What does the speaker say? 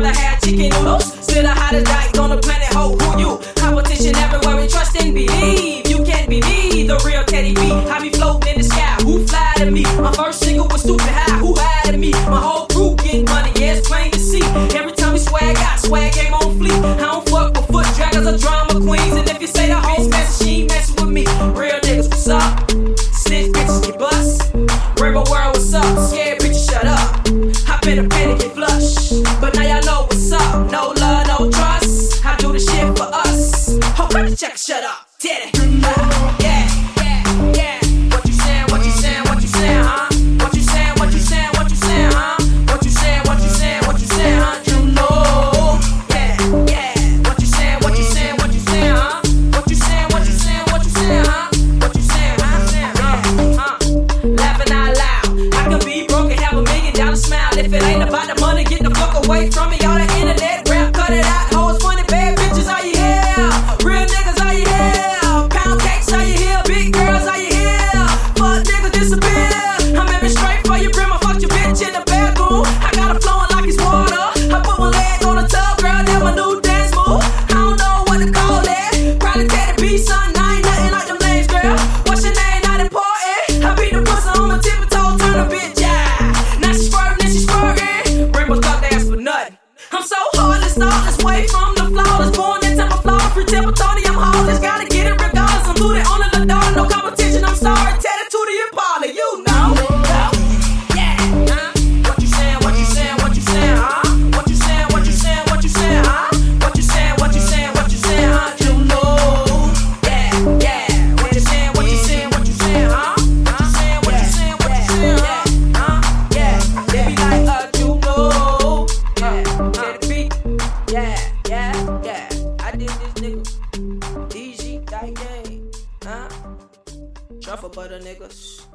brother had chicken noodles. Still the hottest dice on the planet. Ho, who you? Competition everywhere. We trust and believe. You can't be me, the real Teddy Bee. I be floating in the sky. Who fly to me? My first single was stupid high. Who had to me? My whole crew getting money. Yeah, it's plain to see. Every time we swag, I swag game on fleek. I don't fuck with foot dragons or drama. Check, shut up. Teddy. Yeah, yeah, yeah. What you? What you? What you huh? What you? What you? What you huh? What you? What you? What you huh? Yeah, yeah. What you? What you? What you huh? What you? What you? What you huh? Uh, uh. Laughing out loud. I be broke and have a million dollar smile. If it ain't about the money, get the fuck away from me. All the internet on my tippy toe, turn a bitch yeah. Now she swerving and for nothing. I'm so heartless, thoughtless, way from the flawless. Born into my flawless, free Tony, I'm heartless. That game. Huh? Truffle butter niggas.